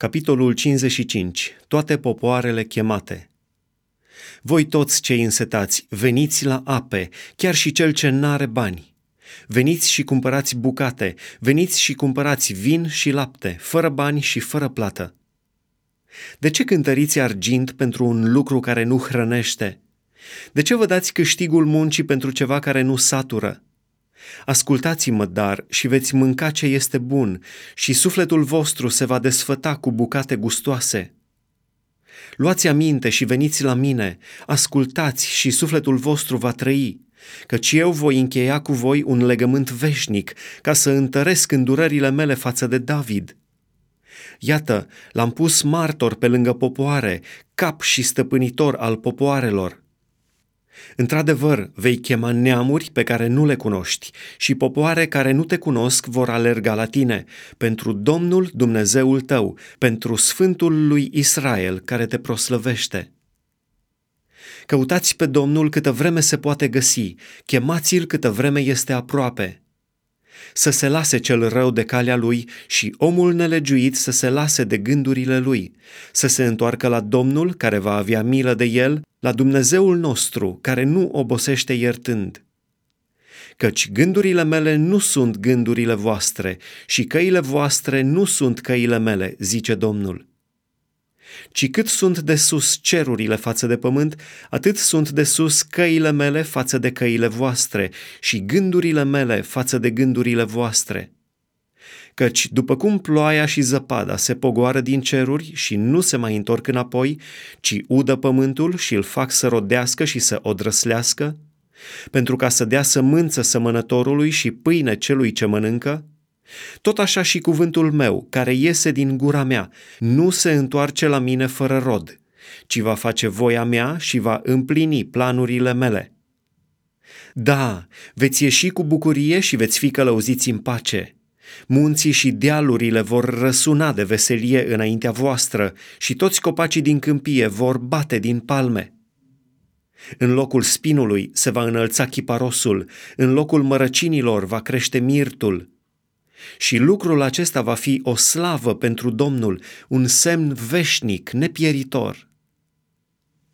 Capitolul 55. Toate popoarele chemate. Voi toți cei însetați, veniți la ape, chiar și cel ce n-are bani. Veniți și cumpărați bucate, veniți și cumpărați vin și lapte, fără bani și fără plată. De ce cântăriți argint pentru un lucru care nu hrănește? De ce vă dați câștigul muncii pentru ceva care nu satură? Ascultați-mă, dar, și veți mânca ce este bun, și sufletul vostru se va desfăta cu bucate gustoase. Luați aminte și veniți la mine, ascultați și sufletul vostru va trăi, căci eu voi încheia cu voi un legământ veșnic, ca să întăresc îndurările mele față de David. Iată, l-am pus martor pe lângă popoare, cap și stăpânitor al popoarelor. Într-adevăr, vei chema neamuri pe care nu le cunoști și popoare care nu te cunosc vor alerga la tine, pentru Domnul Dumnezeul tău, pentru Sfântul lui Israel care te proslăvește. Căutați pe Domnul câtă vreme se poate găsi, chemați-l câtă vreme este aproape să se lase cel rău de calea lui și omul nelegiuit să se lase de gândurile lui, să se întoarcă la Domnul care va avea milă de el, la Dumnezeul nostru care nu obosește iertând. Căci gândurile mele nu sunt gândurile voastre și căile voastre nu sunt căile mele, zice Domnul ci cât sunt de sus cerurile față de pământ, atât sunt de sus căile mele față de căile voastre și gândurile mele față de gândurile voastre. Căci după cum ploaia și zăpada se pogoară din ceruri și nu se mai întorc înapoi, ci udă pământul și îl fac să rodească și să odrăslească, pentru ca să dea sămânță sămănătorului și pâine celui ce mănâncă, tot așa și cuvântul meu, care iese din gura mea, nu se întoarce la mine fără rod, ci va face voia mea și va împlini planurile mele. Da, veți ieși cu bucurie și veți fi călăuziți în pace. Munții și dealurile vor răsuna de veselie înaintea voastră și toți copacii din câmpie vor bate din palme. În locul spinului se va înălța chiparosul, în locul mărăcinilor va crește mirtul, și lucrul acesta va fi o slavă pentru Domnul, un semn veșnic, nepieritor.